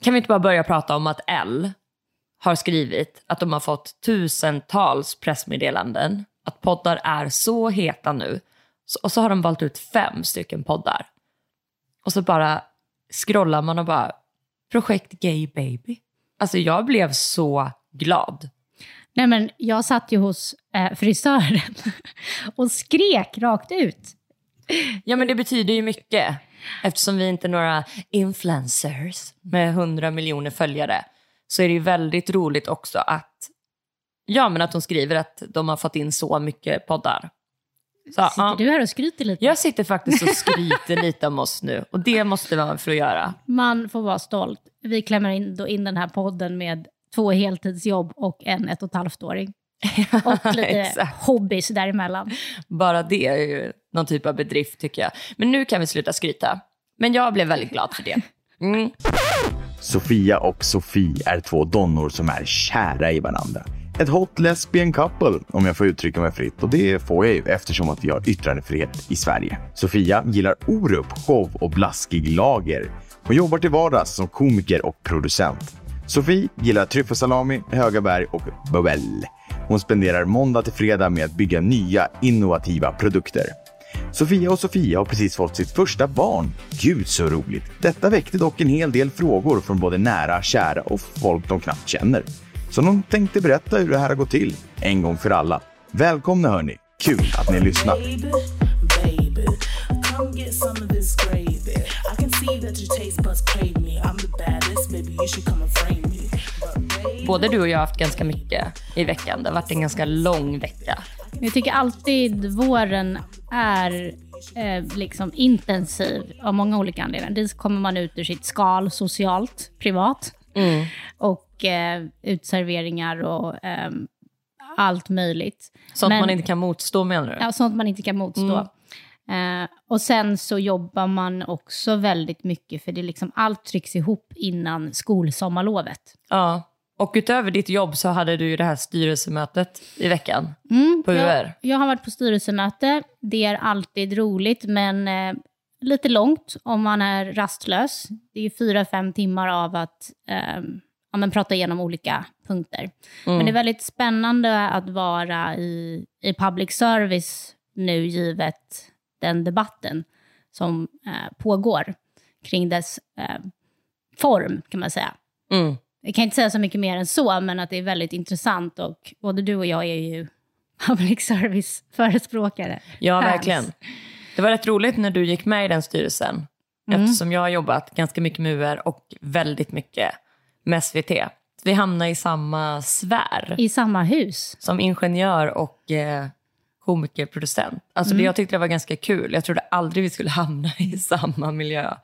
kan vi inte bara börja prata om att L har skrivit att de har fått tusentals pressmeddelanden, att poddar är så heta nu. Och så har de valt ut fem stycken poddar. Och så bara scrollar man och bara, projekt Gay Baby. Alltså jag blev så glad. Nej, men jag satt ju hos eh, frisören och skrek rakt ut. Ja men det betyder ju mycket. Eftersom vi inte är några influencers med hundra miljoner följare så är det ju väldigt roligt också att, ja, men att de skriver att de har fått in så mycket poddar. Så, Sitter ja. du här och skryter lite? Jag sitter faktiskt och skryter lite om oss nu och det måste man att göra. Man får vara stolt. Vi klämmer in, då in den här podden med två heltidsjobb och en ett och ett halvt-åring. Och lite hobbys däremellan. Bara det är ju någon typ av bedrift tycker jag. Men nu kan vi sluta skryta. Men jag blev väldigt glad för det. Mm. Sofia och Sofie är två donnor som är kära i varandra. Ett hot lesbian couple, om jag får uttrycka mig fritt. Och det får jag ju eftersom att vi har yttrandefrihet i Sverige. Sofia gillar Orup, show och blaskig lager. Hon jobbar till vardags som komiker och producent. Sofie gillar tryffelsalami, höga berg och bubbel. Hon spenderar måndag till fredag med att bygga nya innovativa produkter. Sofia och Sofia har precis fått sitt första barn. Gud så roligt! Detta väckte dock en hel del frågor från både nära, kära och folk de knappt känner. Så de tänkte berätta hur det här har gått till, en gång för alla. Välkomna hörni! Kul att ni lyssnar! Både du och jag har haft ganska mycket i veckan. Det har varit en ganska lång vecka. Jag tycker alltid våren är eh, liksom intensiv av många olika anledningar. Dels kommer man ut ur sitt skal socialt, privat. Och eh, utserveringar och eh, allt möjligt. Sånt Men- man inte kan motstå menar du? Ja, sånt man inte kan motstå. Eh, och sen så jobbar man också väldigt mycket, för det är liksom allt trycks ihop innan skolsommarlovet. Ja. Och utöver ditt jobb så hade du ju det här styrelsemötet i veckan Mm, på UR. jag, jag har varit på styrelsemöte. Det är alltid roligt, men eh, lite långt om man är rastlös. Det är fyra, fem timmar av att eh, ja, men prata igenom olika punkter. Men det är väldigt spännande att vara i, i public service nu, givet den debatten som eh, pågår kring dess eh, form, kan man säga. Mm. Jag kan inte säga så mycket mer än så, men att det är väldigt intressant och både du och jag är ju public service-förespråkare. Ja, Fans. verkligen. Det var rätt roligt när du gick med i den styrelsen. Mm. Eftersom jag har jobbat ganska mycket med UR och väldigt mycket med SVT. Vi hamnar i samma sfär I samma hus. som ingenjör och eh, komikerproducent. Alltså Mm. det, jag tyckte det var ganska kul. Jag trodde aldrig vi skulle hamna i samma miljö.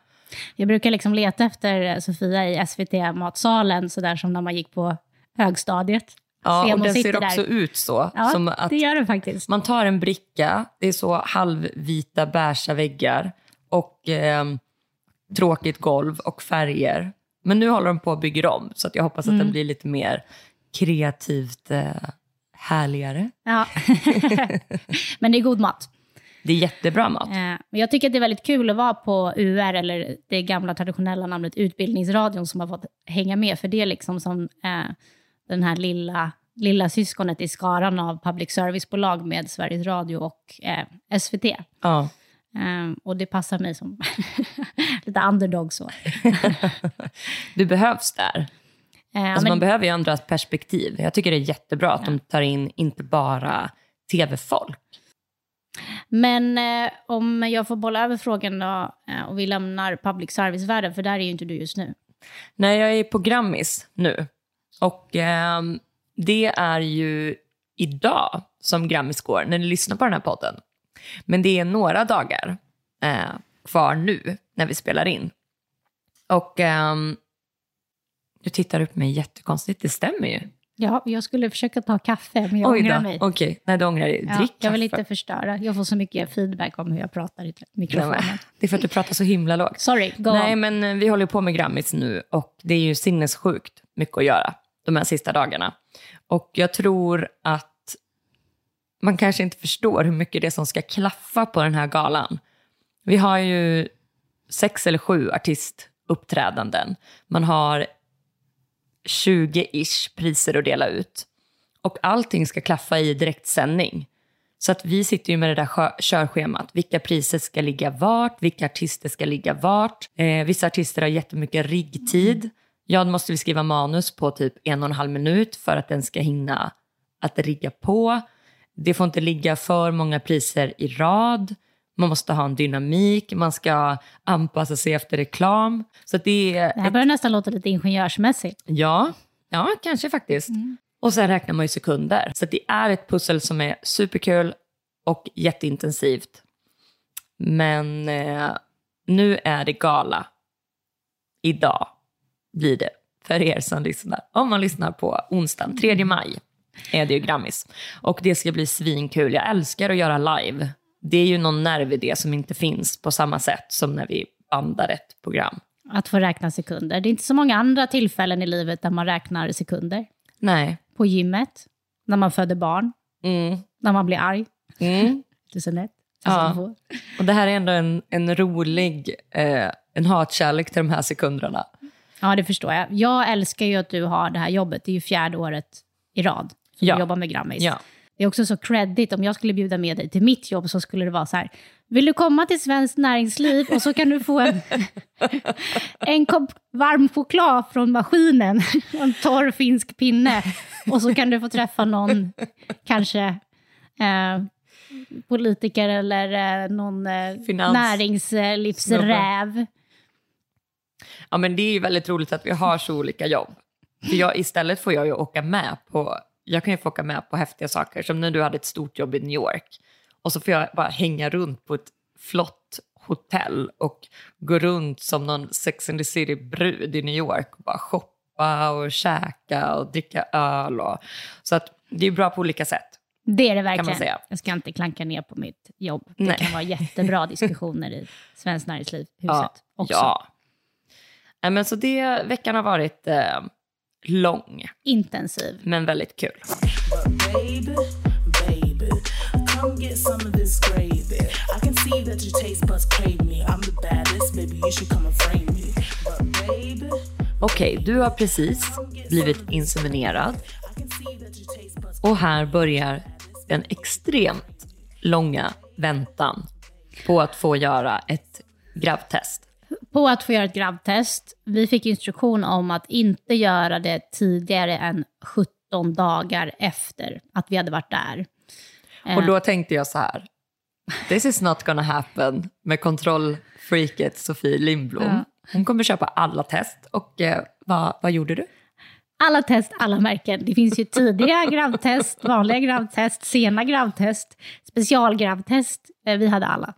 Jag brukar liksom leta efter Sofia i SVT-matsalen, sådär som när man gick på högstadiet. Ja, och den ser också där. ut så. Ja, som att det gör det faktiskt. Man tar en bricka, det är så halvvita beiga väggar och eh, tråkigt golv och färger. Men nu håller de på att bygga om så att jag hoppas att Mm. den blir lite mer kreativt eh, härligare. Ja. Men det är god mat. Det är jättebra mat. Eh, jag tycker att det är väldigt kul att vara på UR, eller det gamla traditionella namnet Utbildningsradion, som har fått hänga med. För det är liksom som eh, den här lilla, lilla syskonet i skaran av public service-bolag med Sveriges Radio och eh, SVT. Ja. Eh, och det passar mig som lite underdog så. Du behövs där. Eh, Alltså men, Man behöver ju andra perspektiv. Jag tycker det är jättebra att de tar in inte bara tv-folk men eh, om jag får bolla över frågan då, eh, och vi lämnar public service-världen, för där är ju inte du just nu. Nej, jag är på Grammis nu. Och eh, det är ju idag som Grammis går, när ni lyssnar på den här podden. Men det är några dagar eh, kvar nu, när vi spelar in. Och ehm, du tittar upp mig jättekonstigt, det stämmer ju. Ja, jag skulle försöka ta kaffe, men jag Oj ångrar mig. okej. Nej, du ångrar dig. Ja, Drick jag vill kaffe. inte förstöra. Jag får så mycket feedback om hur jag pratar i Nej, mikrofonen. men, det är för att du pratar så himla lågt. Sorry, go Nej, on. men eh, vi håller på med Grammis nu och det är ju sinnessjukt mycket att göra de här sista dagarna. Och jag tror att man kanske inte förstår hur mycket det är som ska klaffa på den här galan. Vi har ju sex eller sju uppträdanden. Man har 20-ish priser att dela ut. Och allting ska klaffa i direktsändning. Så att vi sitter ju med det där körschemat. Vilka priser ska ligga vart? Vilka artister ska ligga vart? Eh, vissa artister har jättemycket riggtid. Ja, då måste vi skriva manus på typ en och en halv minut för att den ska hinna att rigga på. Det får inte ligga för många priser i rad. Man måste ha en dynamik, man ska anpassa sig efter reklam. Så det är... Det här börjar nästan låta lite ingenjörsmässigt. Ja, ja kanske faktiskt. Och sen räknar man ju sekunder. Så det är ett pussel som är superkul och jätteintensivt. Men eh, nu är det gala. Idag blir det för er som lyssnar. Om man lyssnar på onsdagen, 3 maj, är det ju Grammis. Och det ska bli svinkul. Jag älskar att göra live. Det är ju någon nerv i det som inte finns på samma sätt som när vi bandar ett program. Att få räkna sekunder. Det är inte så många andra tillfällen i livet där man räknar sekunder. Nej. På gymmet, när man föder barn, Mm. när man blir arg. Mm. Tusen ett. Ja. Och det här är ändå en, en rolig, eh, en hatkärlek till de här sekunderna. Ja, det förstår jag. Jag älskar ju att du har det här jobbet. Det är ju fjärde året i rad som Ja. du jobbar med Grammis. Ja. Det är också så credit. Om jag skulle bjuda med dig till mitt jobb så skulle det vara så här. Vill du komma till Svenskt Näringsliv och så kan du få en, en kopp varm choklad från maskinen. och En torr finsk pinne. Och så kan du få träffa någon, kanske eh, politiker eller eh, någon eh, näringslivsräv. ja, men det är ju väldigt roligt att vi har så olika jobb. För jag, istället får jag ju åka med på, jag kan ju få åka med på häftiga saker, som när du hade ett stort jobb i New York. Och så får jag bara hänga runt på ett flott hotell och gå runt som någon Sex and the City-brud i New York och bara shoppa och käka och dricka öl. Och, så att det är bra på olika sätt. Det är det verkligen. Jag ska inte klanka ner på mitt jobb. Det Nej. kan vara jättebra diskussioner i Svenskt Näringsliv, huset också. Ja. Men så det, veckan har varit eh, lång, Intensiv. men väldigt kul. Baby, baby, Okej, du har precis blivit inseminerad och här börjar den extremt långa väntan på att få göra ett grabbtest. På att få göra ett grabbtest. Vi fick instruktion om att inte göra det tidigare än 17 dagar efter att vi hade varit där. Och då tänkte jag så här, this is not gonna happen med kontrollfreaket Sofie Lindblom. Ja. Hon kommer köpa alla test och eh, vad, vad gjorde du? Alla test, alla märken. Det finns ju tidiga grabbtest, vanliga grabbtest, sena grabbtest, specialgrabbtest. Eh, Vi hade alla.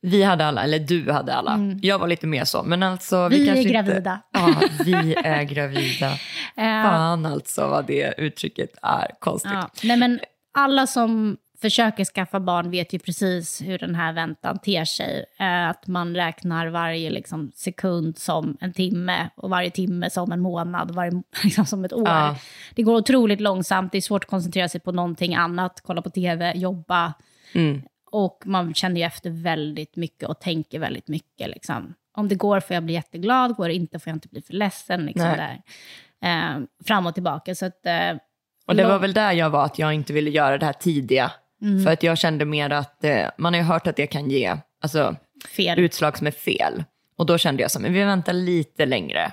Vi hade alla, eller du hade alla. Jag var lite mer så. Men alltså, vi, Mm. Vi är kanske gravida. Inte... Ja, vi är gravida. Eh, Fan alltså vad det uttrycket är konstigt. Ja. Nej, men alla som försöker skaffa barn vet ju precis hur den här väntan ter sig. Eh, att man räknar varje liksom, sekund som en timme och varje timme som en månad, varje, liksom, som ett år. Ja. Det går otroligt långsamt, det är svårt att koncentrera sig på någonting annat, kolla på tv, jobba. Mm. Och man känner ju efter väldigt mycket och tänker väldigt mycket. Liksom. Om det går får jag bli jätteglad, går det inte får jag inte bli för ledsen. Liksom, Nej. där. Eh, fram och tillbaka. Så att, eh, Och det var väl där jag var, att jag inte ville göra det här tidiga. Mm. För att jag kände mer att, eh, man har ju hört att det kan ge alltså, fel. utslag som är fel. Och då kände jag så, men vi väntar lite längre.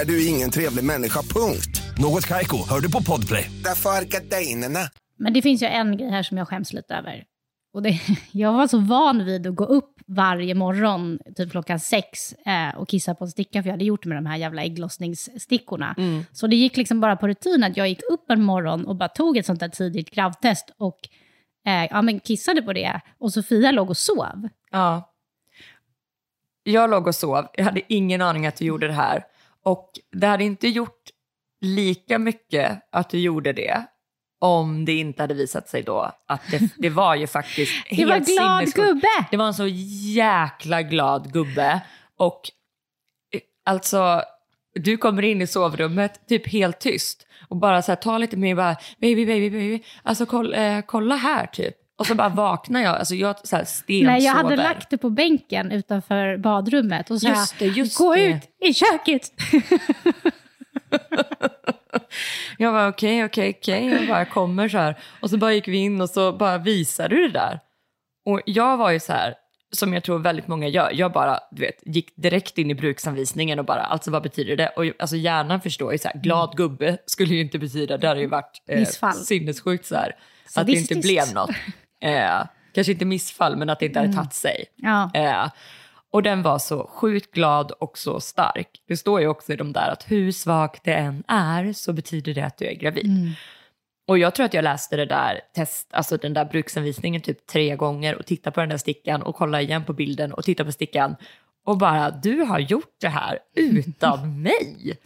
är du ingen trevlig människa, punkt. Något Kaiko, hör du på Podplay. Därför är. Men det finns ju en grej här som jag skäms lite över. Och det, jag var så van vid att gå upp varje morgon, typ klockan sex, eh, och kissa på en sticka, för jag hade gjort det med de här jävla ägglossningsstickorna. Så det gick liksom bara på rutin att jag gick upp en morgon och bara tog ett sånt där tidigt gravtest och eh, ja, men kissade på det. Och Sofia låg och sov. Ja. jag låg och sov, jag hade ingen aning att du gjorde det här. Och det hade inte gjort lika mycket att du gjorde det om det inte hade visat sig då att det, det var ju faktiskt Det helt var glad sinnessjukt. gubbe! Det var en så jäkla glad gubbe. Och eh, alltså, du kommer in i sovrummet typ helt tyst och bara så här, ta lite mer bara, baby, baby, baby, alltså kolla, eh, kolla här typ. Och så bara vaknar jag, alltså jag så här stensover. Nej, jag hade lagt det på bänken utanför badrummet och så Just det, just gå det. ut i köket. Jag var okej, okej, okej. Jag bara kommer så här. Och så bara gick vi in och så bara visade du det där. Och jag var ju så här, som jag tror väldigt många gör, jag bara du vet, gick direkt in i bruksanvisningen och bara, alltså vad betyder det? Och alltså hjärnan förstår ju så här, glad gubbe skulle ju inte betyda, det hade ju varit eh, sinnessjukt så här. Att det inte blev något. Eh, kanske inte missfall, men att det inte hade tagit sig. Ja. Eh, och den var så sjukt glad och så stark. Det står ju också i de där att hur svagt det än är så betyder det att du är gravid. Och jag tror att jag läste det där test, alltså den där bruksanvisningen typ tre gånger och tittade på den där stickan och kollade igen på bilden och tittade på stickan och bara du har gjort det här utan mig.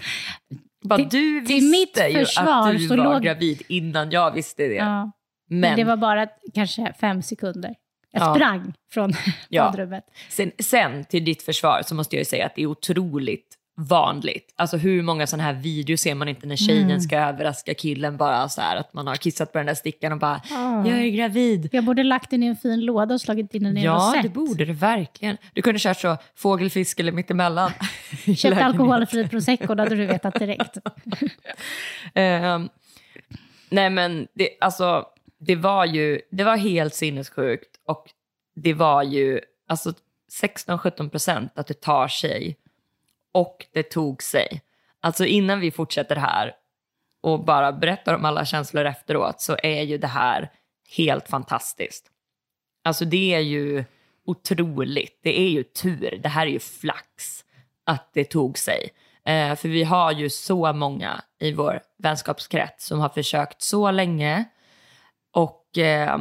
Bara, Till- du visste ju att du var låg- gravid innan jag visste det. Ja. Men Men det var bara kanske fem sekunder. Jag Ja. sprang från Ja. badrummet. Sen, sen till ditt försvar så måste jag ju säga att det är otroligt vanligt. Alltså hur många sådana här videos ser man inte när tjejen Mm. ska överraska killen bara så här att man har kissat på den där stickan och bara Ah. jag är gravid. Jag borde lagt den i en fin låda och slagit in den i en Ja, det borde det verkligen. Du kunde kört så fågel, fisk eller mittemellan. Köpt alkoholfri prosecco, då hade du vetat direkt. Ehm, nej men det, alltså, det var ju det var helt sinnessjukt och det var ju alltså 16-17 procent att det tar sig och det tog sig. Alltså innan vi fortsätter här och bara berättar om alla känslor efteråt så är ju det här helt fantastiskt. Alltså det är ju otroligt. Det är ju tur. Det här är ju flax att det tog sig. Eh, för vi har ju så många i vår vänskapskrets som har försökt så länge. Eh,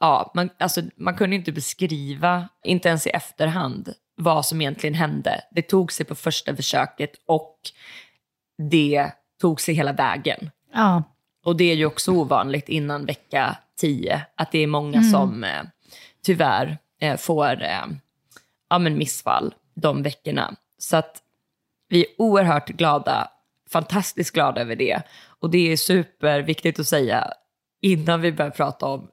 ja, man, alltså, man kunde inte beskriva, inte ens i efterhand, vad som egentligen hände. Det tog sig på första försöket och det tog sig hela vägen. Ja, Och det är ju också ovanligt innan vecka 10, att det är många som eh, tyvärr eh, får eh, ja, men missfall de veckorna. Så att vi är oerhört glada, fantastiskt glada över det. Och det är superviktigt att säga innan vi börjar prata om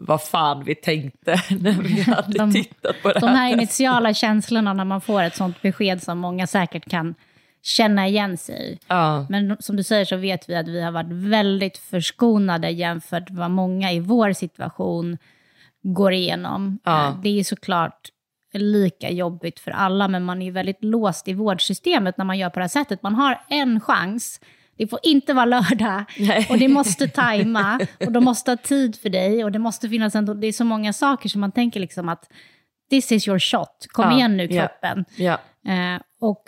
vad fan vi tänkte när vi hade De- tittat på det de här. här testet. initiala känslorna när man får ett sånt besked som många säkert kan känna igen sig i. Ja, Men som du säger så vet vi att vi har varit väldigt förskonade jämfört med vad många i vår situation går igenom. Ja. Eh, Det är såklart lika jobbigt för alla, men man är ju väldigt låst i vårdsystemet när man gör på det här sättet. Man har en chans. Det får inte vara lördag Nej. och det måste tajma och de måste ha tid för dig och det måste finnas en, det är så många saker som man tänker liksom att this is your shot, kom Ja, igen nu ja. kroppen. ja. Eh, och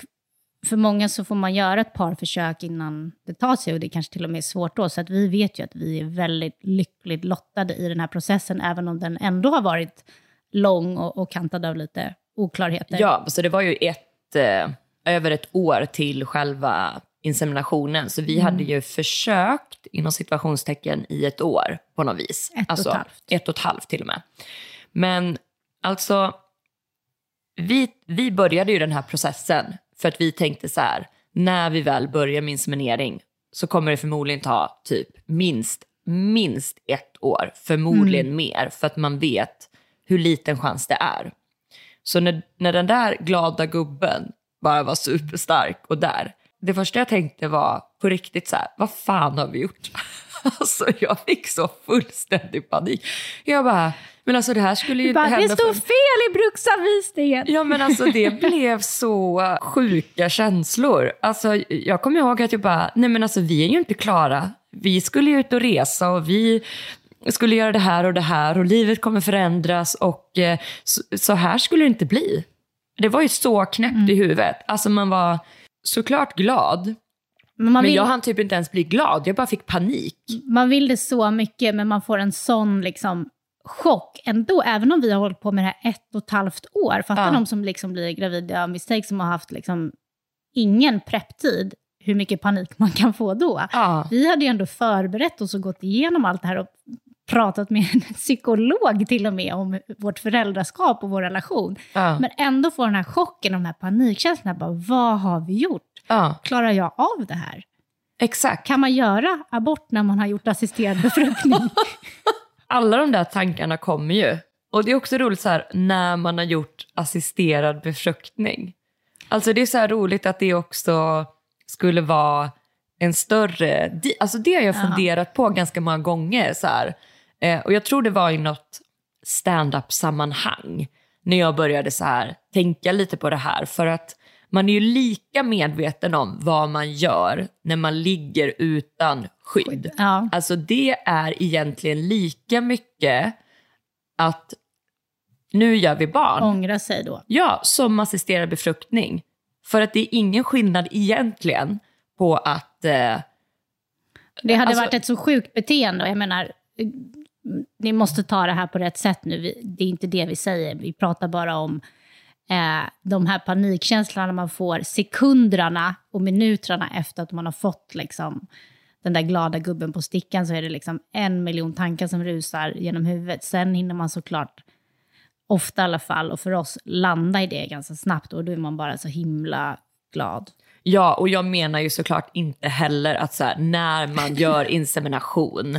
för många så får man göra ett par försök innan det tar sig och det kanske till och med är svårt då. Så att vi vet ju att vi är väldigt lyckligt lottade i den här processen, även om den ändå har varit lång och, och kantad av lite oklarheter. Ja, så det var ju ett, eh, över ett år till själva inseminationen. Så vi hade ju försökt, inom situationstecken, i ett år på något vis. Ett och ett alltså, halvt. Ett och ett halvt till och med. Men alltså, vi, vi började ju den här processen för att vi tänkte så här, när vi väl börjar med inseminering så kommer det förmodligen ta typ minst, minst ett år, förmodligen mer, för att man vet hur liten chans det är. Så när, när den där glada gubben bara var superstark och där, det första jag tänkte var på riktigt så här, vad fan har vi gjort? Alltså jag fick så fullständig panik. Jag bara, men alltså det här skulle ju inte det hända står för... fel i bruksanvisningen! Ja men alltså det blev så sjuka känslor. Alltså jag kommer ihåg att jag bara, nej men alltså vi är ju inte klara. Vi skulle ju ut och resa och vi skulle göra det här och det här och livet kommer förändras och eh, så, här skulle det inte bli. Det var ju så knäppt i huvudet. Alltså man var såklart glad, Men man, men vill, jag hann typ inte ens bli glad. Jag bara fick panik. man vill det så mycket, men man får en sån liksom chock ändå, även om vi har hållit på med det här ett och ett halvt år. Fatta Ja. de som liksom blir gravida av misstag som har haft liksom ingen prepptid, hur mycket panik man kan få då. Ja. Vi hade ju ändå förberett oss och gått igenom allt det här och pratat med en psykolog till och med om vårt föräldraskap och vår relation. Ja. Men ändå få den här chocken, de här panikkänslorna. Bara, vad har vi gjort? ja, Klarar jag av det här? exakt. Kan man göra abort när man har gjort assisterad befruktning? Alla de där tankarna kommer ju. Och det är också roligt så här när man har gjort assisterad befruktning. Alltså det är så roligt att det också skulle vara en större... Alltså det har jag funderat på ganska många gånger. Så här. Eh, och jag tror det var i något stand-up-sammanhang när jag började så här tänka lite på det här. För att man är ju lika medveten om vad man gör när man ligger utan skydd. Ja. Alltså det är egentligen lika mycket att nu gör vi barn. Ångra sig då. Ja, som assisterad befruktning. För att det är ingen skillnad egentligen på att... Eh, Det hade Alltså- varit ett så sjukt beteende. Jag menar, ni måste ta det här på rätt sätt nu. Vi- Det är inte det vi säger. Vi pratar bara om eh, de här panikkänslorna man får sekunderna och minuterna efter att man har fått liksom, den där glada gubben på stickan så är det liksom en miljon tankar som rusar genom huvudet. Sen hinner man såklart, ofta i alla fall, och för oss, landa i det ganska snabbt och då är man bara så himla glad. ja, och jag menar ju såklart inte heller att så här, när man gör insemination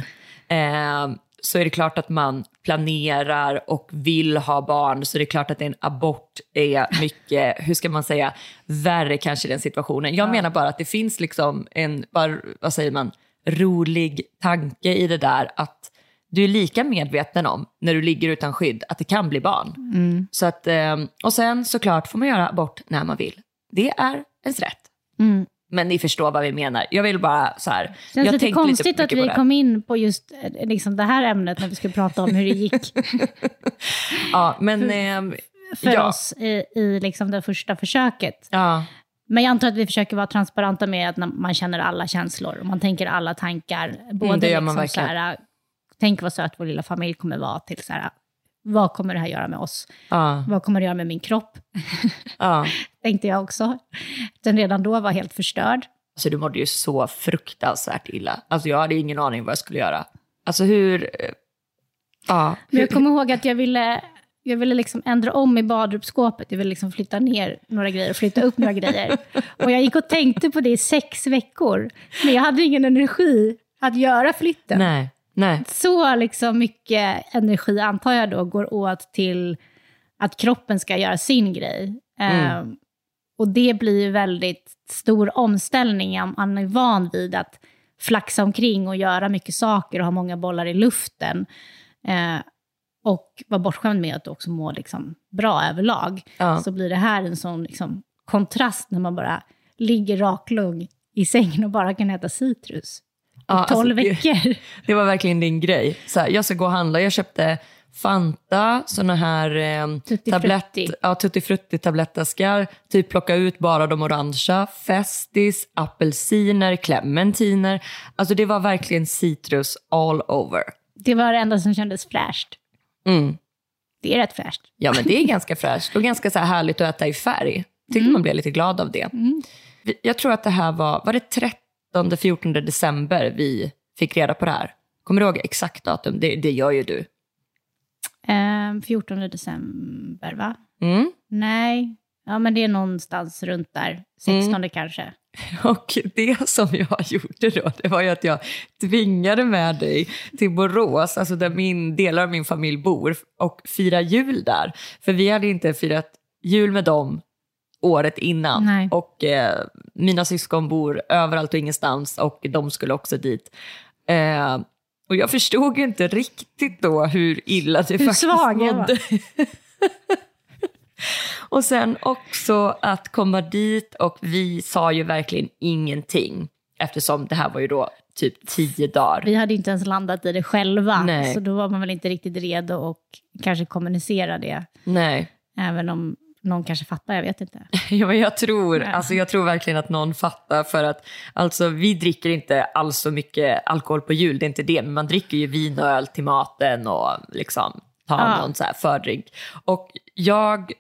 eh, så är det klart att man planerar och vill ha barn. Så det är klart att en abort är mycket, hur ska man säga, värre kanske i den situationen. Jag menar bara att det finns liksom en, bara, vad säger man, rolig tanke i det där att du är lika medveten om när du ligger utan skydd att det kan bli barn. Så att, eh, och sen såklart får man göra abort när man vill. Det är ens rätt. Mm. Men ni förstår vad vi menar. Jag vill bara så här. känns jag lite konstigt mycket att vi det. kom in på just eh, liksom det här ämnet när vi skulle prata om hur det gick Ja, men ehm, för ja, oss i, i liksom det första försöket. Ja, Men jag antar att vi försöker vara transparenta med att man känner alla känslor och man tänker alla tankar. Både Mm, det gör man liksom här, tänk vad söt vår lilla familj kommer vara till så här, vad kommer det här göra med oss? ja, Vad kommer det göra med min kropp? ja. Tänkte jag också. Den redan då var helt förstörd. Alltså du mådde ju så fruktansvärt illa. Alltså jag hade ingen aning vad jag skulle göra. Alltså hur... eh, Ja. Men jag kommer ihåg att jag ville, jag ville liksom ändra om i badrumsskåpet. Jag ville liksom flytta ner några grejer och flytta upp några grejer. Och jag gick och tänkte på det i sex veckor. Men jag hade ingen energi att göra flytten. Nej, nej. Så liksom mycket energi antar jag då går åt till att kroppen ska göra sin grej. Eh, och det blir ju väldigt stor omställning om man är van vid att flaxa omkring och göra mycket saker och ha många bollar i luften. Eh, och vara bortskämd med att också må liksom bra överlag. Ja. Så blir det här en sån liksom kontrast när man bara ligger raklugg i sängen och bara kan äta citrus. Ja, alltså, 12 det- veckor. Det var verkligen din grej. Så här, jag ska gå och handla. Jag köpte Fanta, såna här eh, Tutti tablett, ja, tutti tablettaskar. Typ plocka ut bara de orangea. Festis, apelsiner, clementiner. Alltså det var verkligen citrus all over. Det var det enda som kändes fräscht. Mm. Det är rätt fräscht. Ja, men det är ganska fräscht och ganska så här härligt att äta i färg. Tyckte man blev lite glad av det. Vi- Jag tror att det här var, var det 13-14 december vi fick reda på det här? Kommer du ihåg exakt datum? Det, det gör ju du. Ehm, 14 december, va? Mm. Nej, ja men det är någonstans runt där. 16 kanske. Och det som jag gjorde då, det var ju att jag tvingade med dig till Borås, alltså där min, delar av min familj bor, och fira jul där. För vi hade inte firat jul med dem året innan. Nej. Och eh, mina syskon bor överallt och ingenstans och de skulle också dit. Eh, och jag förstod ju inte riktigt då hur illa det Hur faktiskt svag mådde. Och sen också att komma dit och vi sa ju verkligen ingenting eftersom det här var ju då typ tio dagar. Vi hade inte ens landat i det själva, Nej. så då var man väl inte riktigt redo och kanske kommunicera det. Nej, Även om någon kanske fattar, jag vet inte. Ja, men jag, tror, Nej. alltså, jag tror verkligen att någon fattar för att alltså, vi dricker inte alls så mycket alkohol på jul, det är inte det, men man dricker ju vin och öl till maten och liksom tar Ja. någon så här fördrink. Och jag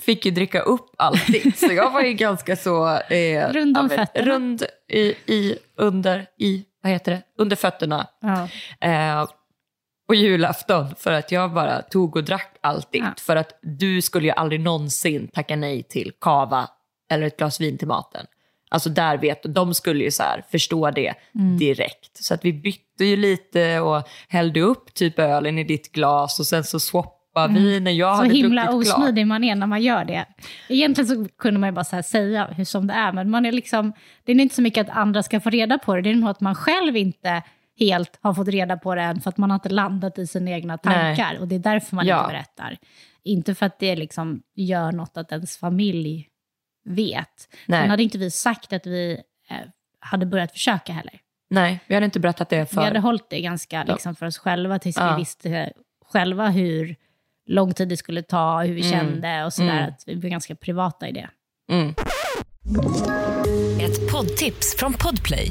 fick ju dricka upp allting, så jag var ju ganska så... Eh, Rund om fötterna. Rund i, i, under, i, vad heter det, under fötterna. Ja. Eh, på julafton för att jag bara tog och drack allt ditt. Ja. För att du skulle ju aldrig någonsin tacka nej till kava eller ett glas vin till maten. Alltså där vet de skulle ju så förstå det Mm. direkt. Så att vi bytte ju lite och hällde upp typ ölen i ditt glas och sen så swappade vi när jag Mm. Så hade himla druckit klart. osmidig man är när man gör det. Egentligen så kunde man ju bara så säga hur som det är, men man är liksom, det är inte så mycket att andra ska få reda på det, det är nog att man själv inte helt har fått reda på det än, för att man har inte landat i sina egna tankar. Och det är därför man Ja. inte berättar. Inte för att det liksom gör något att ens familj vet. Nej. Sen hade inte vi sagt att vi eh, hade börjat försöka heller. Nej, vi hade inte berättat det för... Vi hade hållit det ganska liksom, för oss själva tills Ja. vi visste själva hur lång tid det skulle ta, hur vi kände och sådär. Mm. Att vi blev ganska privata i det. Mm. Ett poddtips från Podplay.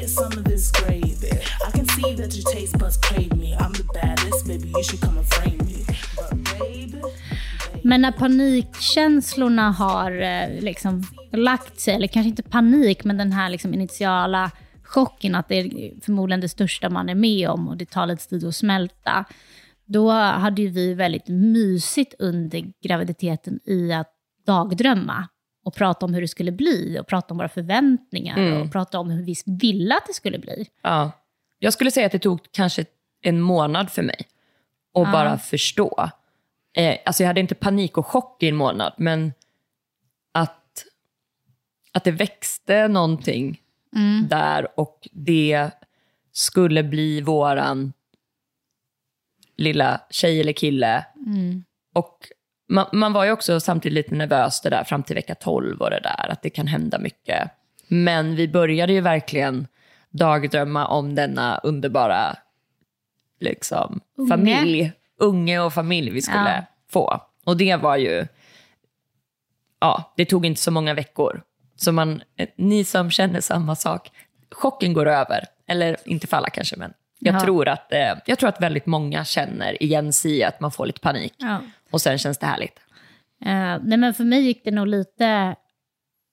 get some of this gravy. I can see that your taste buds crave me. I'm the baddest, baby, you should come and frame me. But baby, Men när panikkänslorna har eh, liksom lagt sig, eller kanske inte panik, men den här liksom initiala chocken att det är förmodligen det största man är med om och det tar lite tid att smälta. Då hade ju vi väldigt mysigt under graviditeten i att dagdrömma och prata om hur det skulle bli och prata om våra förväntningar och prata om hur vi ville att det skulle bli. Ja. Jag skulle säga att det tog kanske en månad för mig att bara förstå. Eh, alltså jag hade inte panik och chock i en månad, men att, att det växte någonting där och det skulle bli våran lilla tjej eller kille. Och man, man var ju också samtidigt lite nervös det där fram till vecka 12 och det där, att det kan hända mycket. Men vi började ju verkligen dagdrömma om denna underbara liksom, Unge. familj, unge och familj vi skulle Ja. få. Och det var ju, ja, det tog inte så många veckor. Så man, eh, ni som känner samma sak, chocken går över. Eller inte för alla kanske, men jag, Ja. tror att, eh, jag tror att väldigt många känner igen sig i att man får lite panik. Ja. Och sen känns det härligt. Eh, nej men för mig gick det nog lite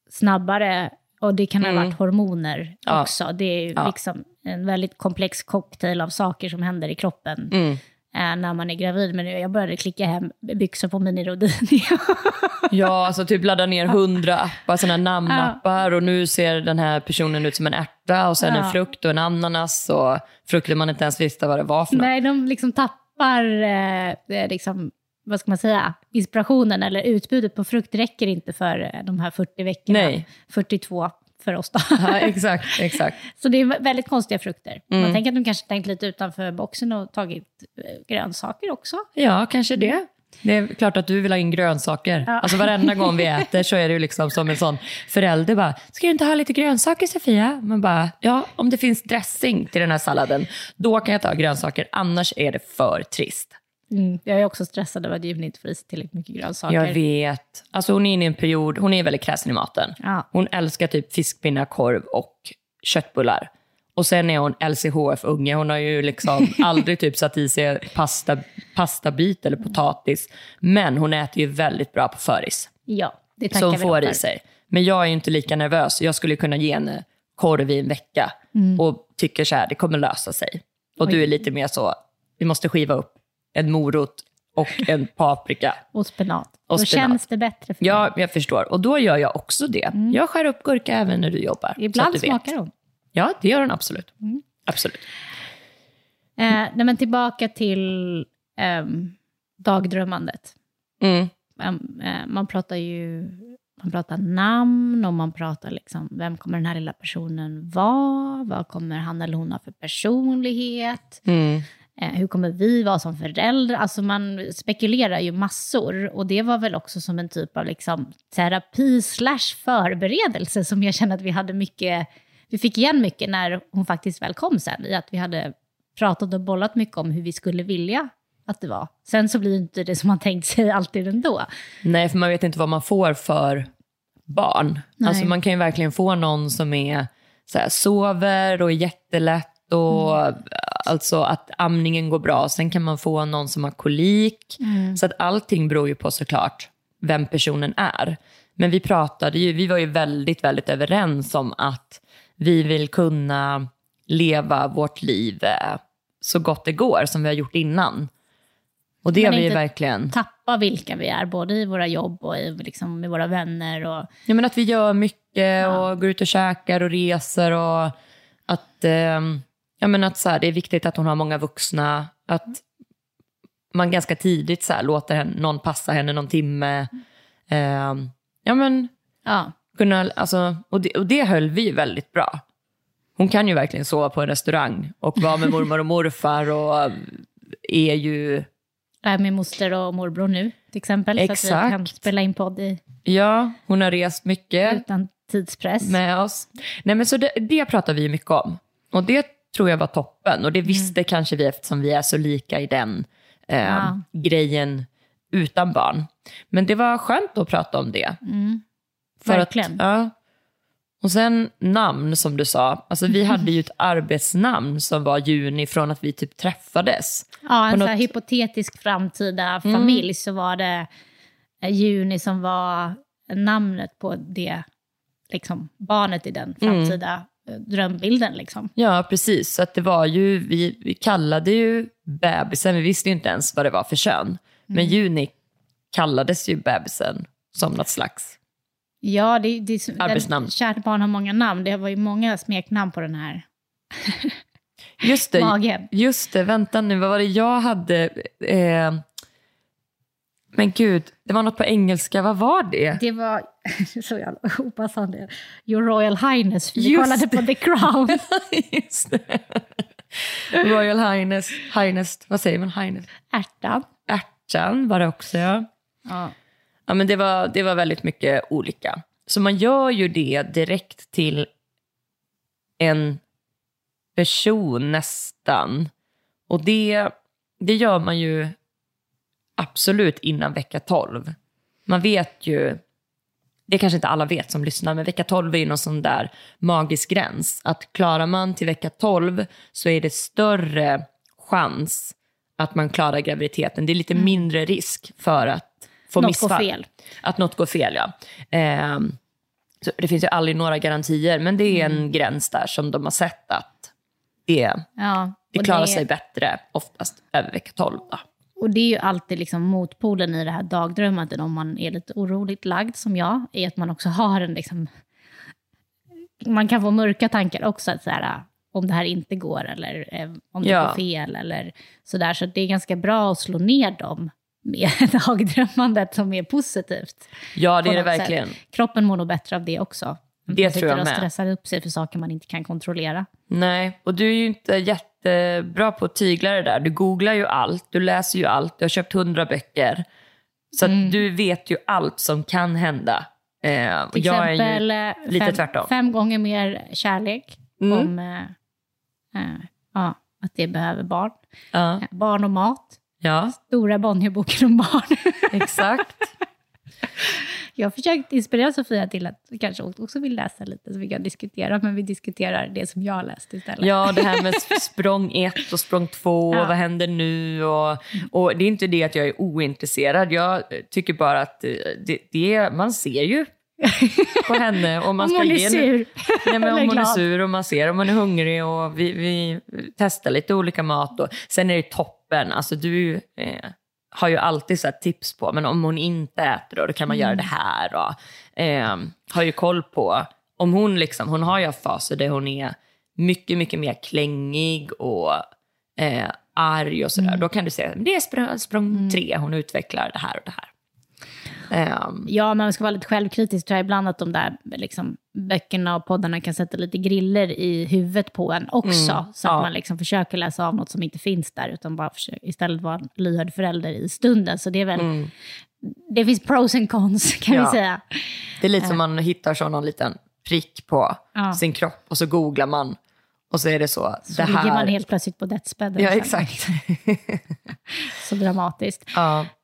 snabbare och det kan ha varit hormoner Mm. Ja. också. Det är liksom en väldigt komplex cocktail av saker som händer i kroppen Mm. Eh, när man är gravid. Men jag började klicka hem byxor på Mini Rodini. Ja, alltså typ ladda ner hundra appar, sådana namnappar och nu ser den här personen ut som en ärta och sen Ja. en frukt och en ananas och frukter man inte ens visste vad det var för något. Nej, de liksom tappar eh, eh, liksom, vad ska man säga, inspirationen eller utbudet på frukt räcker inte för eh, de här 40 veckorna. Nej. 42 för oss då. Ja, exakt, exakt. Så det är väldigt konstiga frukter. Mm. Man tänker att de kanske tänkt lite utanför boxen och tagit eh, grönsaker också. Ja, kanske det. Det är klart att du vill ha in grönsaker. Ja. Alltså varenda gång vi äter så är det ju liksom som en sån förälder bara, ska du inte ha lite grönsaker Sofia? Man bara, ja om det finns dressing till den här salladen, då kan jag ta grönsaker, annars är det för trist. Mm. Jag är också stressad över att Jimmy inte får i sig tillräckligt mycket grönsaker. Jag vet. Alltså hon är inne i en period, hon är väldigt kräsen i maten. Ja. Hon älskar typ fiskpinnar, korv och köttbullar. Och sen är hon LCHF-unge. Hon har ju liksom aldrig typ satt i sig pasta, pastabit eller potatis. Men hon äter ju väldigt bra på föris. Ja, det tackar Så hon vi får i sig. Men jag är ju inte lika nervös. Jag skulle kunna ge henne korv i en vecka Mm. och tycker så här, det kommer lösa sig. Och du är lite mer så, vi måste skiva upp en morot och en paprika. Och spenat. Och Då spenat. känns det bättre för mig. Ja, jag förstår. Och då gör jag också det. Jag skär upp gurka även när du jobbar. Mm. Ibland smakar hon. Ja, det gör hon absolut. Mm. Absolut. Eh, nej, men tillbaka till ehm, dagdrömmandet. Mm. um, eh, man pratar ju man pratar namn och man pratar liksom, vem kommer den här lilla personen vara? Vad kommer han eller hon ha för personlighet? Mm. Eh, hur kommer vi vara som föräldrar? Alltså man spekulerar ju massor. Och det var väl också som en typ av liksom terapi slash förberedelse som jag kände att vi hade mycket, vi fick igen mycket när hon faktiskt väl kom sen. I att vi hade pratat och bollat mycket om hur vi skulle vilja att det var. Sen så blir inte det som man tänkt sig alltid ändå. Nej, för man vet inte vad man får för barn. Nej. Alltså man kan ju verkligen få någon som är så här, sover och är jättelätt och Mm. Alltså att amningen går bra. Sen kan man få någon som har kolik. Mm. Så att allting beror ju på såklart vem personen är. Men vi pratade ju, vi var ju väldigt, väldigt överens om att vi vill kunna leva vårt liv eh, så gott det går som vi har gjort innan. Och det har vi verkligen. Tappa vilka vi är, både i våra jobb och i, liksom, med våra vänner. Och, Ja, men att vi gör mycket och går ut och käkar och reser och att, ehm, ja, men att så här, det är viktigt att hon har många vuxna. Att man ganska tidigt så här, låter henne, någon passa henne någon timme. Ehm, ja, men ja. kunna, alltså, och, det, och det höll vi väldigt bra. Hon kan ju verkligen sova på en restaurang och vara med mormor och morfar och är ju, är min moster och morbror nu, till exempel. Så att vi Exakt. kan spela in podd i, ja, hon har rest mycket. utan tidspress. med oss. Nej, men så det, det pratar vi mycket om. Och det tror jag var toppen. Och det visste kanske vi eftersom vi är så lika i den eh, Ja. grejen utan barn. Men det var skönt att prata om det. Mm. För Verkligen. Att, ja. Och sen namn som du sa. Alltså, vi hade ju ett arbetsnamn som var juni från att vi typ träffades. Ja, en På så något- hypotetisk framtida Mm. familj så var det eh, Juni som var namnet på det liksom, barnet i den framtida eh, drömbilden. Liksom. Ja, precis. Så att det var ju, vi, vi kallade ju bebisen, vi visste ju inte ens vad det var för kön. Men juni kallades ju bebisen som något slags... Ja, det, det, Arbetsnamn. Den, kärt barn har många namn. Det var ju många smeknamn på den här Just det, magen. just det, vänta nu, vad var det jag hade? Eh, men gud, det var något på engelska, vad var det? Det var så jävla opassande. Your Royal Highness, vi Just kollade det. på The Crown. just det. Royal Highness, Highness, vad säger man? Highness? Ärtan. Ärtan var det också, ja. Ja. Ja, men det var, det var väldigt mycket olika. Så man gör ju det direkt till en person nästan. Och det, det gör man ju absolut innan vecka 12. Man vet ju, det kanske inte alla vet som lyssnar, men vecka 12 är ju någon sån där magisk gräns. Att klarar man till vecka 12 så är det större chans att man klarar graviditeten. Det är lite mindre risk för att få Något missfall. går fel. Att något går fel, ja. Så det finns ju aldrig några garantier, men det är en gräns där som de har sett att det, Ja, det klarar det- sig bättre oftast över vecka 12. Då. Och det är ju alltid liksom motpolen i det här dagdrömmandet om man är lite oroligt lagd som jag, är att man också har en liksom... Man kan få mörka tankar också, att så här, om det här inte går eller eh, om det Ja. går fel eller sådär. Så det är ganska bra att slå ner dem med dagdrömmandet som är positivt. Ja, det är det något sätt. verkligen. Kroppen mår nog bättre av det också. Det man tror jag med. stressar upp sig för saker man inte kan kontrollera. Nej, och du är ju inte jättebra på att tygla det där. Du googlar ju allt, du läser ju allt, du har köpt hundra böcker. Så Mm. du vet ju allt som kan hända. Eh, Till jag exempel är eh, ju lite fem, tvärtom. fem gånger mer kärlek. Mm. Om eh, eh, ja, att det behöver barn. Ja, Eh, Barn och mat. ja Stora Bonnierboken om barn. exakt. Jag har försökt inspirera Sofia till att kanske också vill läsa lite så vi kan diskutera. Men vi diskuterar det som jag har läst istället. Ja, det här med språng ett och språng två, Ja. vad händer nu? Och, och det är inte det att jag är ointresserad. Jag tycker bara att eh, det, det man ser ju på henne. Och man Om hon är sur. Nej, men om hon är sur och man ser om hon är hungrig och vi, vi testar lite olika mat. Och, sen är det toppen, alltså du eh, har ju alltid så tips på, men om hon inte äter då, då kan man göra det här. Och, eh, har ju koll på, om hon liksom, hon har ju faser där hon är mycket, mycket mer klängig och eh, arg och sådär. Då kan du säga, det är språng, språng tre, hon utvecklar det här och det här. Ehm, Ja, men man ska vara lite självkritisk tror jag ibland att de där liksom, böckerna och poddarna kan sätta lite griller i huvudet på en också. Mm, så att ja. man liksom försöker läsa av något som inte finns där, utan bara försöker istället vara en lyhörd förälder i stunden. Så det är väl, det finns pros and cons kan Mm. Ja. vi säga. det är lite som man hittar så någon liten prick på Ja. sin kropp och så googlar man och så är det så. Så det ligger här... man helt plötsligt på dödsbädden. Ja, exakt. Så dramatiskt.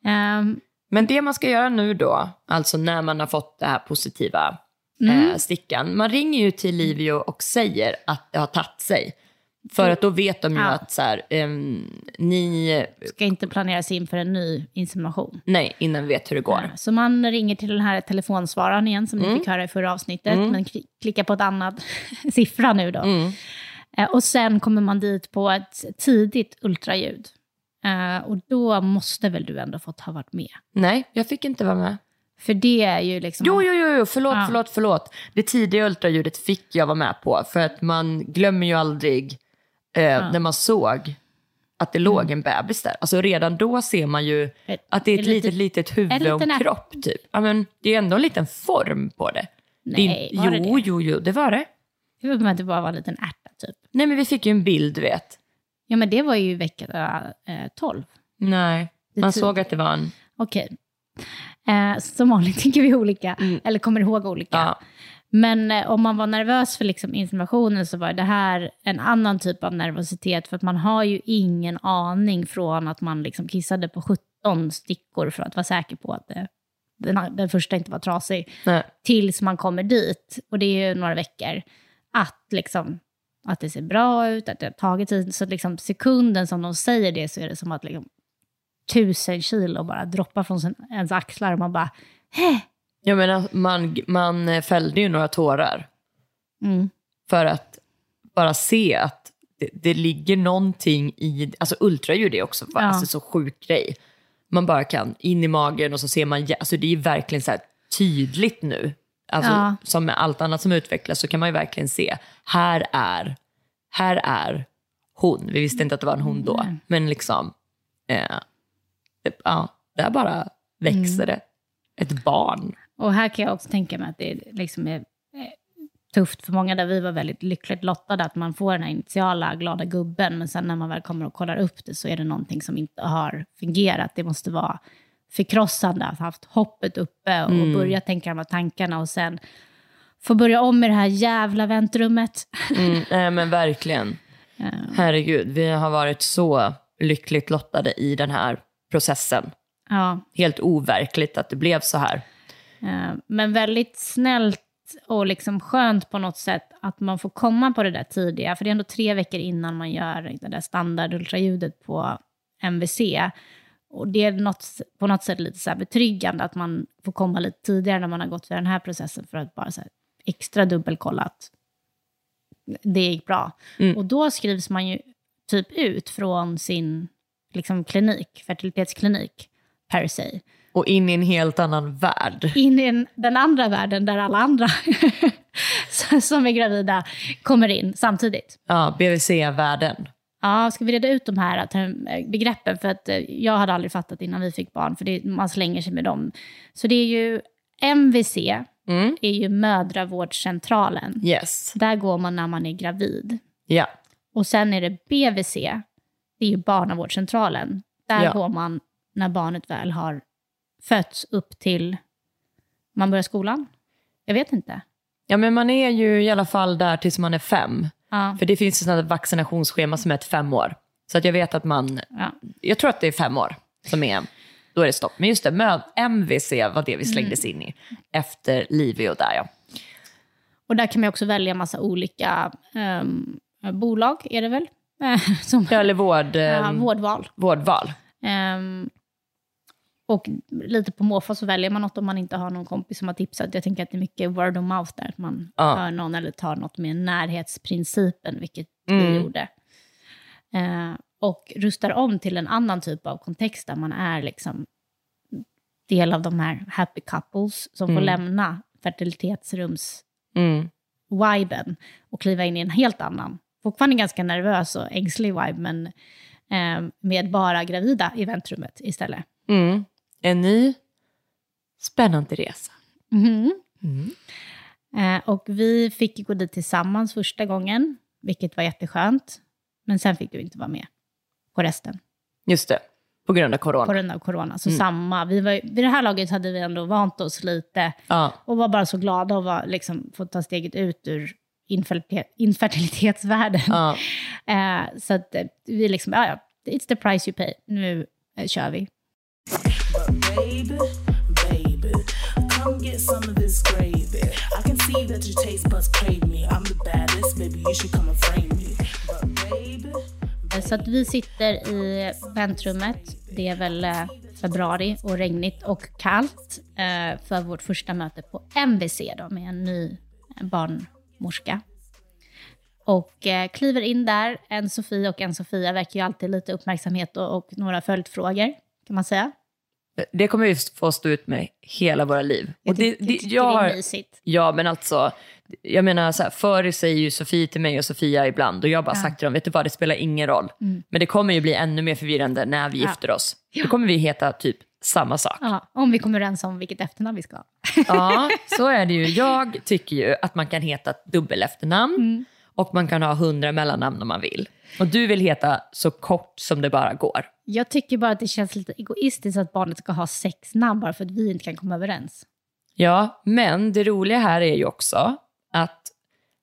Ehm, Men det man ska göra nu då, alltså när man har fått det här positiva Mm. eh, stickan, man ringer ju till Livio och säger att det har tagit sig. För att då vet de ju Ja. att så här, ehm, ni, ska inte planeras in för en ny insemination. nej, innan vi vet hur det går. Ja, Så man ringer till den här telefonsvararen igen som Mm. ni fick höra i förra avsnittet, men kli- klickar på ett annat siffra nu då. Mm. Eh, Och sen kommer man dit på ett tidigt ultraljud. Eh, Och då måste väl du ändå fått ha varit med? Nej, jag fick inte vara med. För det är ju liksom... Jo, jo, jo, jo. Förlåt, Ja. förlåt, förlåt. Det tidiga ultraljudet fick jag vara med på. För att man glömmer ju aldrig eh, när man såg att det låg en bebis där. Alltså redan då ser man ju Mm. Ett- att det är ett en litet, litet huvud och kropp typ. Ja, men det är ändå en liten form på det. Nej, det, var det jo, det? jo, jo, det var det. Som att det bara var en liten ärta typ. Nej, men vi fick ju en bild, du vet. Ja, men det var ju vecka eh, 12. Nej, Det man såg att det var en... Okej. Eh, som vanligt tycker vi olika, eller kommer ihåg olika. Mm. Ja. Men eh, om man var nervös för liksom inseminationen så var det här en annan typ av nervositet. För att man har ju ingen aning från att man liksom kissade på 17 stickor för att vara säker på att det, den, den första inte var trasig. Nej. Tills man kommer dit, och det är ju några veckor, att, liksom, att det ser bra ut, att det har tagit tid. Så liksom sekunden som de säger det så är det som att liksom, tusen kilo bara droppar från sin, ens axlar och man bara, hä? Jag menar, man, man fällde ju några tårar. Mm. För att bara se att det, det ligger någonting i, alltså ultraljud är också Ja. alltså, så sjuk grej. Man bara kan in i magen och så ser man, alltså det är verkligen så här tydligt nu. Alltså, Ja. Som med allt annat som utvecklas så kan man ju verkligen se, här är, här är hon. Vi visste inte att det var en hon då, men liksom, eh, det, ja, där bara växer det. Ett barn. Och här kan jag också tänka mig att det liksom är eh, tufft för många där vi var väldigt lyckligt lottade att man får den här initiala glada gubben men sen när man väl kommer och kollar upp det så är det någonting som inte har fungerat. Det måste vara förkrossande att ha haft hoppet uppe och börja tänka de här tankarna och sen få börja om i det här jävla väntrummet. Mm, nej men verkligen. Herregud, vi har varit så lyckligt lottade i den här processen. Ja, Helt overkligt att det blev så här. Eh, Men väldigt snällt och liksom skönt på något sätt att man får komma på det där tidiga. För det är ändå tre veckor innan man gör det där standardultraljudet på MVC. Och det är något, på något sätt lite så här betryggande att man får komma lite tidigare när man har gått för den här processen för att bara så extra dubbelkolla att det gick bra. Mm. Och då skrivs man ju typ ut från sin liksom, klinik, fertilitetsklinik per se Och in i en helt annan värld. in i den, den andra världen där alla andra som är gravida kommer in samtidigt. Ja, BVC-världen. Ja, ska vi reda ut de här term- begreppen? För att eh, jag hade aldrig fattat innan vi fick barn, för det, man slänger sig med dem. Så det är ju MVC, Mm. är ju mödravårdscentralen. Yes. Där går man när man är gravid. Ja. Och sen är det BVC, det är ju barnavårdscentralen. Där Ja. går man när barnet väl har fötts upp till man börjar skolan. Jag vet inte. ja, men man är ju i alla fall där tills man är fem. Ja. För det finns ett sånt vaccinationsschema som är ett fem år. Så att jag vet att man, Ja. jag tror att det är fem år som är, då är det stopp. Men just det, MVC var det vi slängdes in i efter Livio där ja. Och där kan man också välja massa olika ehm, bolag, är det väl? Som, Eller vård, ja, eh, vårdval. vårdval. Ehm, och lite på måfå så väljer man något om man inte har någon kompis som har tipsat. Jag tänker att det är mycket word of mouth där, att man Ja. hör någon eller tar något med närhetsprincipen, vilket Mm. vi gjorde. Eh, och rustar om till en annan typ av kontext där man är liksom del av de här happy couples som får Mm. lämna fertilitetsrums Mm. viben och kliva in i en helt annan, fortfarande ganska nervös och ängslig vibe, men eh, med bara gravida i väntrummet istället. Mm. Är ni Spännande resa. Mhm. Mm. Eh, och vi fick gå dit tillsammans första gången, vilket var jätteskönt. Men sen fick du inte vara med på resten, Just det, på grund av corona. på grund av corona. Så Mm. samma, vi var, vid det här laget hade vi ändå vant oss lite Ja. och var bara så glada att liksom, få ta steget ut ur infertilitetsvärlden. Ja. Eh, så att eh, vi liksom, ja, ja, it's the price you pay. Nu eh, kör vi. But baby, baby, come get some of this gravy. I can see that your taste buds crave me. I'm the baddest, baby, you should come and frame me. But baby, Så att vi sitter i väntrummet. Det är väl eh, februari och regnigt och kallt eh, för vårt första möte på MVC då, med en ny eh, barnmorska. Och eh, kliver in där, en Sofie och en Sofia väcker ju alltid lite uppmärksamhet och, och några följdfrågor, kan man säga. Det kommer vi få stå ut med hela våra liv. Jag Och det, det, tycker jag det är har, mysigt. ja, men alltså, jag menar så här, förr säger ju Sofie till mig och Sofia ibland och jag har bara Ja. sagt till dem, vet du vad, det spelar ingen roll. Mm. Men det kommer ju bli ännu mer förvirrande när vi Ja. gifter oss. Då kommer vi heta typ samma sak. Ja, om vi kommer överens om vilket efternamn vi ska ha. Ja, så är det ju. Jag tycker ju att man kan heta ett dubbelefternamn Mm. och man kan ha hundra mellannamn om man vill. Och du vill heta så kort som det bara går. Jag tycker bara att det känns lite egoistiskt att barnet ska ha sex namn bara för att vi inte kan komma överens. Ja, men det roliga här är ju också att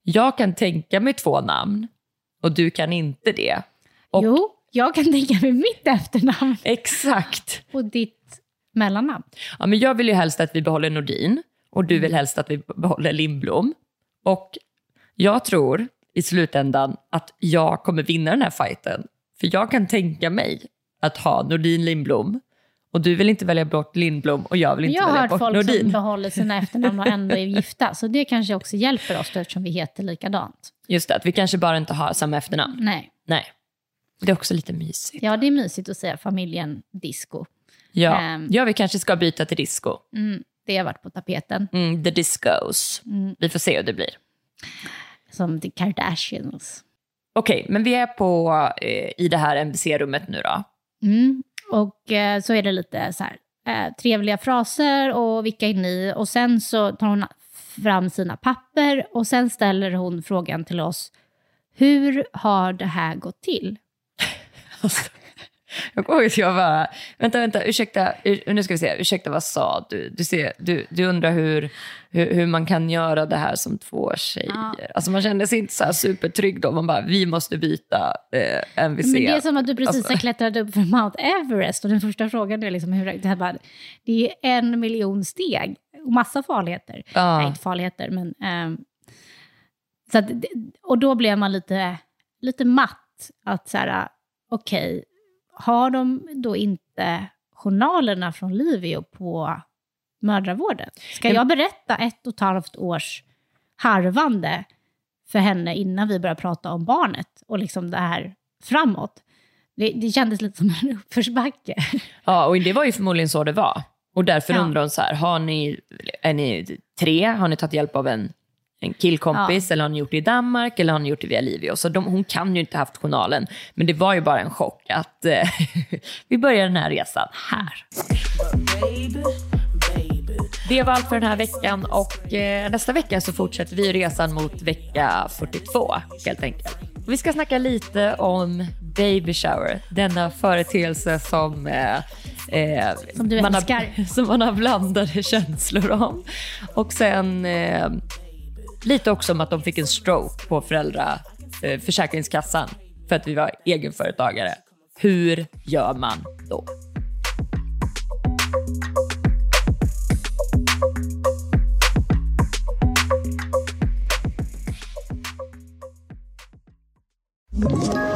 jag kan tänka mig två namn och du kan inte det. Och Jo, jag kan tänka mig mitt efternamn Exakt. och ditt mellannamn. Ja, men jag vill ju helst att vi behåller Nordin och du vill helst att vi behåller Lindblom. Och jag tror i slutändan att jag kommer vinna den här fighten. För jag kan tänka mig att ha Nordin Lindblom och du vill inte välja bort Lindblom och jag vill inte Jag har välja hört bort folk som Nordin. behåller sina efternamn och ändå är gifta, så det kanske också hjälper oss då, eftersom vi heter likadant. Just det, att vi kanske bara inte har samma efternamn. Nej. Nej. Det är också lite mysigt. Ja, det är mysigt att säga familjen disco. Ja, Ehm. ja vi kanske ska byta till disco. Mm, det har varit på tapeten. Mm, the discos. Mm. Vi får se hur det blir. Som The Kardashians. Okej, men vi är på, eh, i det här MBC-rummet nu då. Mm. Och eh, så är det lite så här, eh, trevliga fraser och vilka är ni? Och sen så tar hon fram sina papper och sen ställer hon frågan till oss. Hur har det här gått till? Jag kommer ihåg att jag bara, vänta, vänta, ursäkta, ur, nu ska vi se, ursäkta vad sa du? Du, ser, du, du undrar hur, hur, hur man kan göra det här som två tjejer. Ja. Alltså man kände sig inte så supertrygg då, man bara, vi måste byta eh, MVC. Men det är som att du precis Alltså, har klättrat upp för Mount Everest och den första frågan är liksom hur det här bara, det är en miljon steg och massa farligheter. Ja. Nej, inte farligheter, men... ehm, så att, och då blev man lite, lite matt. Att så här, okej, har de då inte journalerna från Livio på mödravården? Ska jag berätta ett och ett halvt års harvande för henne innan vi börjar prata om barnet och liksom det här framåt? Det, det kändes lite som en uppförsbacke. Ja, och det var ju förmodligen så det var. Och därför Ja. undrar hon så här, har ni, är ni tre? Har ni tagit hjälp av en, en killkompis? Eller har ni gjort det i Danmark? Eller har ni gjort det via Livio? Så de, hon kan ju inte ha haft journalen. Men det var ju bara en chock att eh, vi börjar den här resan här. Det var allt för den här veckan och eh, nästa vecka så fortsätter vi resan mot vecka 42 helt enkelt. Vi ska snacka lite om baby shower, denna företeelse som, eh, eh, Som du man. Har, som man har blandade känslor om. Och sen eh, lite också om att de fick en stroke på föräldra, eh, Försäkringskassan för att vi var egenföretagare. Hur gör man då? Ett